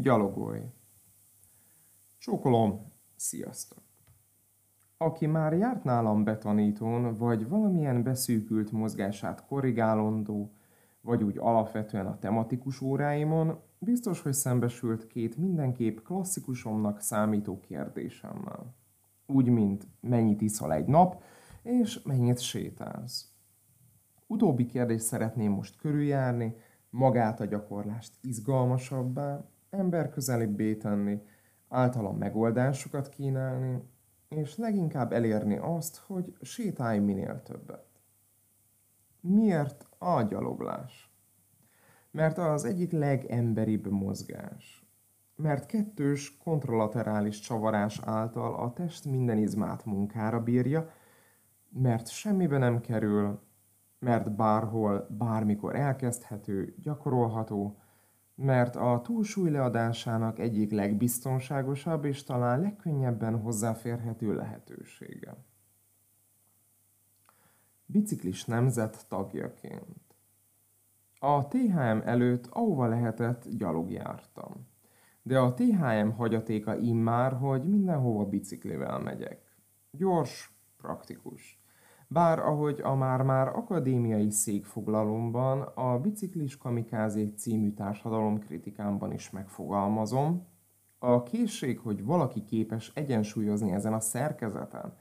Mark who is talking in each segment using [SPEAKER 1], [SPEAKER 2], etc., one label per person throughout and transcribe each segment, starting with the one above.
[SPEAKER 1] Gyalogolj! Csókolom, sziasztok! Aki már járt nálam betanítón, vagy valamilyen beszűkült mozgását korrigálondó, vagy úgy alapvetően a tematikus óráimon, biztos, hogy szembesült két mindenképp klasszikusomnak számító kérdésemmel. Úgy, mint mennyit iszol egy nap, és mennyit sétálsz. Utóbbi kérdést szeretném most körüljárni, magát a gyakorlást izgalmasabbá, emberközelibbé tenni, általam megoldásokat kínálni, és leginkább elérni azt, hogy sétálj minél többet. Miért a gyaloglás? Mert az egyik legemberibb mozgás. Mert kettős kontralaterális csavarás által a test minden izmát munkára bírja, mert semmibe nem kerül, mert bárhol, bármikor elkezdhető, gyakorolható, mert a túlsúly leadásának egyik legbiztonságosabb és talán legkönnyebben hozzáférhető lehetősége. Biciklis nemzet tagjaként. A THM előtt ahova lehetett, gyalog jártam. De a THM hagyatéka immár, hogy mindenhova biciklivel megyek. Gyors, praktikus. Bár ahogy a már-már akadémiai székfoglalomban, a Biciklis Kamikázék című társadalom kritikámban is megfogalmazom, a készség, hogy valaki képes egyensúlyozni ezen a szerkezeten,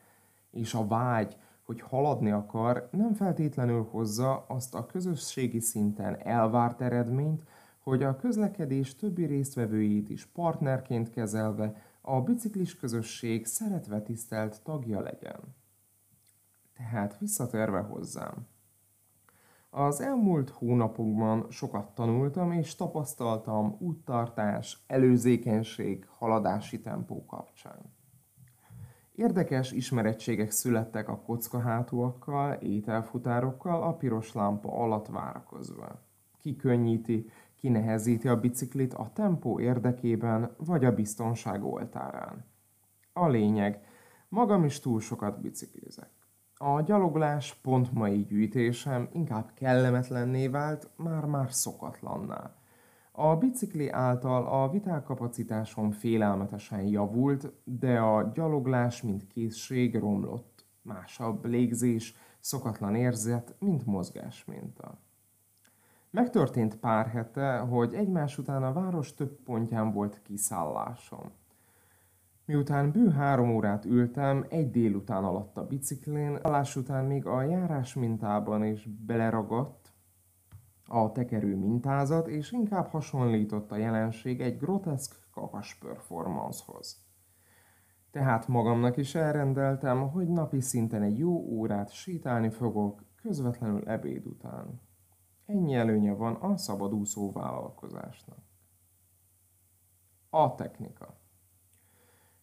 [SPEAKER 1] és a vágy, hogy haladni akar, nem feltétlenül hozza azt a közösségi szinten elvárt eredményt, hogy a közlekedés többi résztvevőjét is partnerként kezelve a biciklis közösség szeretve tisztelt tagja legyen. Tehát visszatérve hozzám. Az elmúlt hónapokban sokat tanultam és tapasztaltam úttartás, előzékenység, haladási tempó kapcsán. Érdekes ismerettségek születtek a kockahátúakkal, ételfutárokkal a piros lámpa alatt várakozva. Ki könnyíti, ki nehezíti a biciklit a tempó érdekében vagy a biztonság oltárán. A lényeg, magam is túl sokat biciklizek. A gyaloglás pontmai gyűjtésem inkább kellemetlenné vált, már-már szokatlanná. A bicikli által a vitálkapacitásom félelmetesen javult, de a gyaloglás, mint készség romlott. Másabb légzés, szokatlan érzet, mint mozgásminta. Megtörtént pár hete, hogy egymás után a város több pontján volt kiszállásom. Miután bő három órát ültem, egy délután alatt a biciklén, alás után még a járás mintában is beleragadt a tekerő mintázat, és inkább hasonlított a jelenség egy groteszk kakas performancehoz. Tehát magamnak is elrendeltem, hogy napi szinten egy jó órát sétálni fogok, közvetlenül ebéd után. Ennyi előnye van a szabadúszó vállalkozásnak. A technika.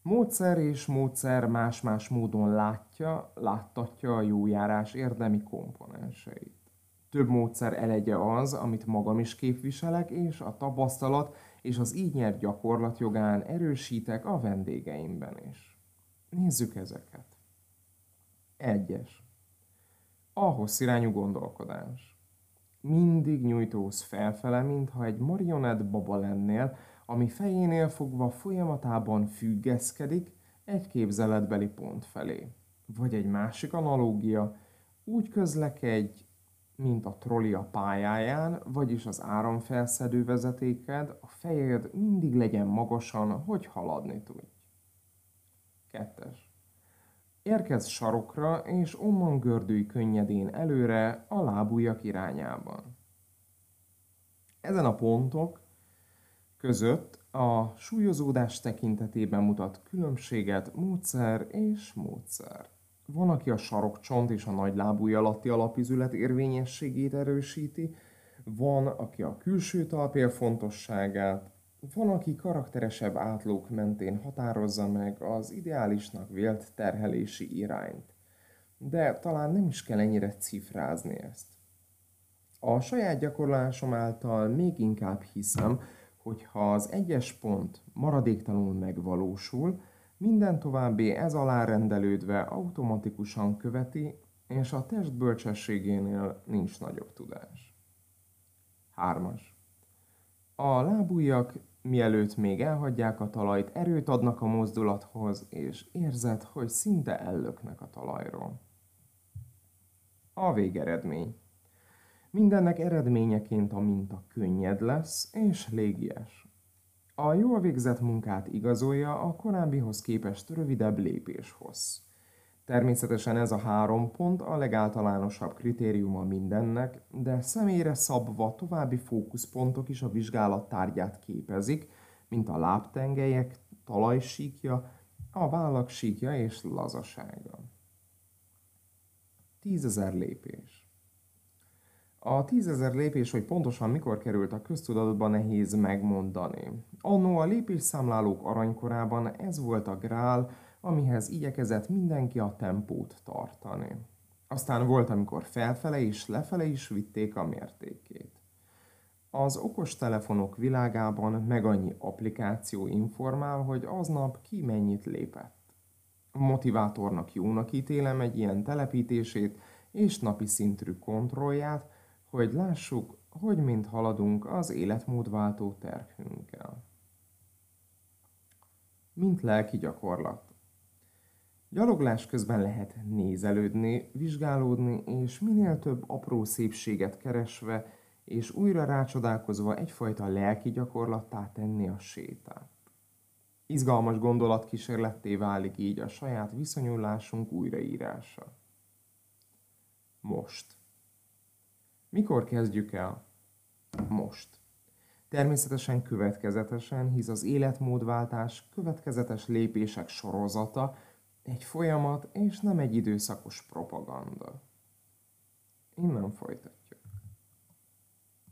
[SPEAKER 1] Módszer és módszer más-más módon látja, láttatja a jójárás érdemi komponenseit. Több módszer elegye az, amit magam is képviselek, és a tapasztalat és az így nyert gyakorlat jogán erősítek a vendégeimben is. Nézzük ezeket. Egyes. A hosszirányú gondolkodás. Mindig nyújtóz felfele, mintha egy marionett baba lennél, ami fejénél fogva folyamatában függeszkedik egy képzeletbeli pont felé. Vagy egy másik analógia, úgy közlekedj, mint a troli a pályáján, vagyis az áramfelszedő vezetéked, a fejed mindig legyen magasan, hogy haladni tudj. Kettes. Érkezz sarokra, és onnan gördülj könnyedén előre a lábujjak irányában. Ezen a pontok között a súlyozódás tekintetében mutat különbséget módszer és módszer. Van, aki a sarokcsont és a nagy lábúj alatti alapizület érvényességét erősíti, van, aki a külső talpér fontosságát, van, aki karakteresebb átlók mentén határozza meg az ideálisnak vélt terhelési irányt. De talán nem is kell ennyire cifrázni ezt. A saját gyakorlásom által még inkább hiszem, hogyha az egyes pont maradéktalanul megvalósul, minden további ez alá rendelődve automatikusan követi, és a test bölcsességénél nincs nagyobb tudás. Hármas. A lábujjak Mielőtt még elhagyják a talajt, erőt adnak a mozdulathoz, és érzed, hogy szinte ellöknek a talajról. A végeredmény. Mindennek eredményeként a minta könnyed lesz és légies. A jól végzett munkát igazolja a korábbihoz képest rövidebb lépéshossz. Természetesen ez a három pont a legáltalánosabb kritériuma mindennek, de személyre szabva további fókuszpontok is a vizsgálat tárgyát képezik, mint a lábtengelyek talajsíkja, a vállak síkja és lazasága. Tízezer lépés a tízezer lépés, hogy pontosan mikor került a köztudatba nehéz megmondani. Annó a lépésszámlálók aranykorában ez volt a grál, amihez igyekezett mindenki a tempót tartani. Aztán volt, amikor felfele és lefele is vitték a mértékét. Az okos telefonok világában meg annyi applikáció informál, hogy aznap ki mennyit lépett. Motivátornak jónak ítélem egy ilyen telepítését és napi szintű kontrollját, hogy lássuk, hogy mint haladunk az életmódváltó terhünkkel. Mint lelki gyakorlat. Gyaloglás közben lehet nézelődni, vizsgálódni, és minél több apró szépséget keresve, és újra rácsodálkozva egyfajta lelki gyakorlattá tenni a sétát. Izgalmas gondolatkísérletté válik így a saját viszonyulásunk újraírása. Most. Mikor kezdjük el? Most. Természetesen következetesen, hisz az életmódváltás következetes lépések sorozata, egy folyamat és nem egy időszakos propaganda. Innen folytatjuk.